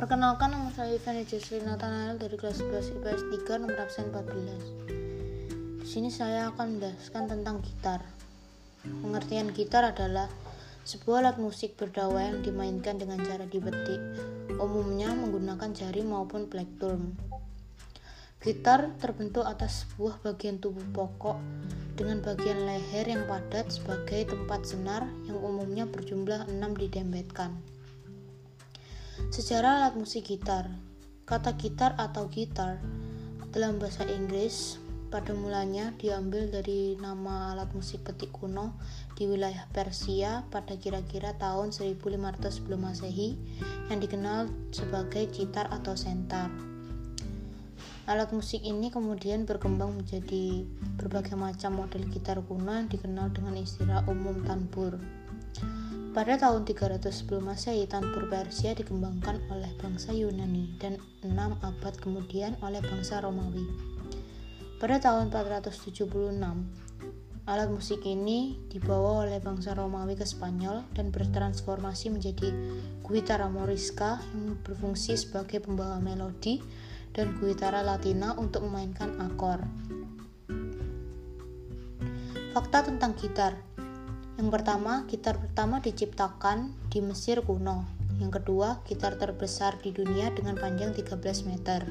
Perkenalkan nama saya Ivan Jesli Nathanael dari kelas 11 IPS 3 nomor absen 14. Di sini saya akan menjelaskan tentang gitar. Pengertian gitar adalah sebuah alat musik berdauer yang dimainkan dengan cara dibetik, umumnya menggunakan jari maupun plektrum. Gitar terbentuk atas sebuah bagian tubuh pokok dengan bagian leher yang padat sebagai tempat senar yang umumnya berjumlah 6 didempetkan. Sejarah alat musik gitar Kata gitar atau gitar dalam bahasa Inggris pada mulanya diambil dari nama alat musik petik kuno di wilayah Persia pada kira-kira tahun 1500 sebelum masehi yang dikenal sebagai gitar atau sentar. Alat musik ini kemudian berkembang menjadi berbagai macam model gitar kuno yang dikenal dengan istilah umum tanbur. Pada tahun 300 sebelum Masehi, tanpur Persia dikembangkan oleh bangsa Yunani dan 6 abad kemudian oleh bangsa Romawi. Pada tahun 476, alat musik ini dibawa oleh bangsa Romawi ke Spanyol dan bertransformasi menjadi guitarra morisca yang berfungsi sebagai pembawa melodi dan guitarra latina untuk memainkan akor. Fakta tentang gitar yang pertama, gitar pertama diciptakan di Mesir kuno. Yang kedua, gitar terbesar di dunia dengan panjang 13 meter.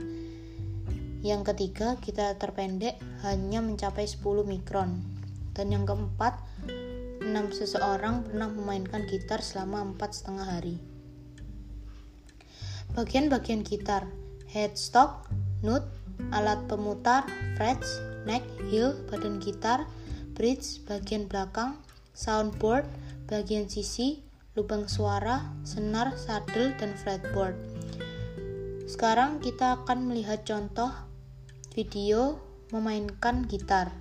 Yang ketiga, gitar terpendek hanya mencapai 10 mikron. Dan yang keempat, enam seseorang pernah memainkan gitar selama empat setengah hari. Bagian-bagian gitar, headstock, nut, alat pemutar, frets, neck, heel, badan gitar, bridge, bagian belakang, soundboard, bagian sisi, lubang suara, senar, saddle, dan fretboard. Sekarang kita akan melihat contoh video memainkan gitar.